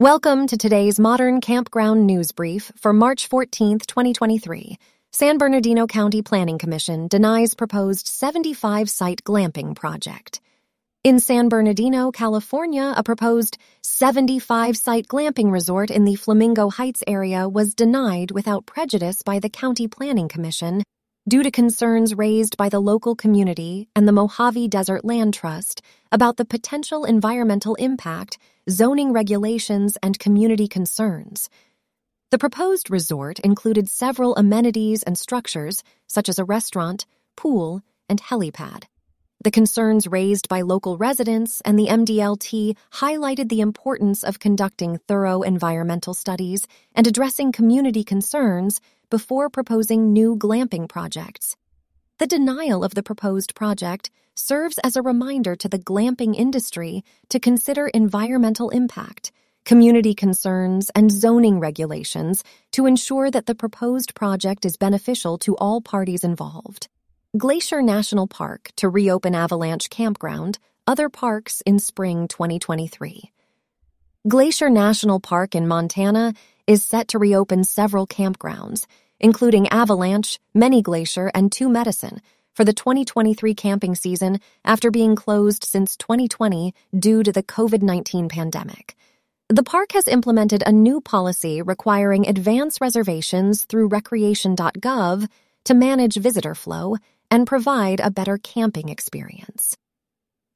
Welcome to today's Modern Campground News Brief for March 14, 2023. San Bernardino County Planning Commission denies proposed 75 site glamping project. In San Bernardino, California, a proposed 75 site glamping resort in the Flamingo Heights area was denied without prejudice by the County Planning Commission due to concerns raised by the local community and the Mojave Desert Land Trust about the potential environmental impact, zoning regulations, and community concerns. The proposed resort included several amenities and structures, such as a restaurant, pool, and helipad. The concerns raised by local residents and the MDLT highlighted the importance of conducting thorough environmental studies and addressing community concerns before proposing new glamping projects. The denial of the proposed project serves as a reminder to the glamping industry to consider environmental impact, community concerns, and zoning regulations to ensure that the proposed project is beneficial to all parties involved. Glacier National Park to reopen Avalanche Campground, other parks in spring 2023. Glacier National Park in Montana is set to reopen several campgrounds, including Avalanche, Many Glacier, and Two Medicine, for the 2023 camping season after being closed since 2020 due to the COVID 19 pandemic. The park has implemented a new policy requiring advance reservations through recreation.gov to manage visitor flow and provide a better camping experience.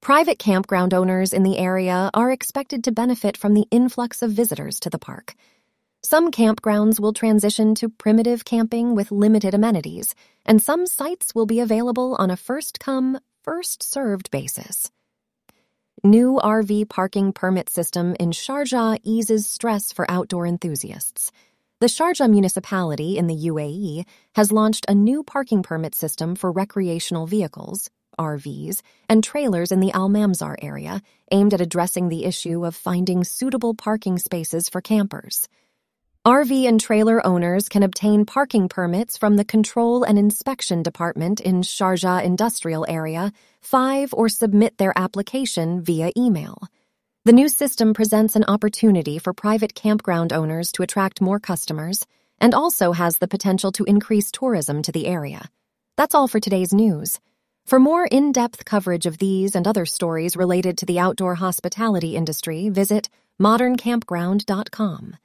Private campground owners in the area are expected to benefit from the influx of visitors to the park. Some campgrounds will transition to primitive camping with limited amenities, and some sites will be available on a first come, first served basis. New RV parking permit system in Sharjah eases stress for outdoor enthusiasts. The Sharjah municipality in the UAE has launched a new parking permit system for recreational vehicles, RVs, and trailers in the Al Mamzar area, aimed at addressing the issue of finding suitable parking spaces for campers. RV and trailer owners can obtain parking permits from the Control and Inspection Department in Sharjah Industrial Area 5 or submit their application via email. The new system presents an opportunity for private campground owners to attract more customers and also has the potential to increase tourism to the area. That's all for today's news. For more in depth coverage of these and other stories related to the outdoor hospitality industry, visit moderncampground.com.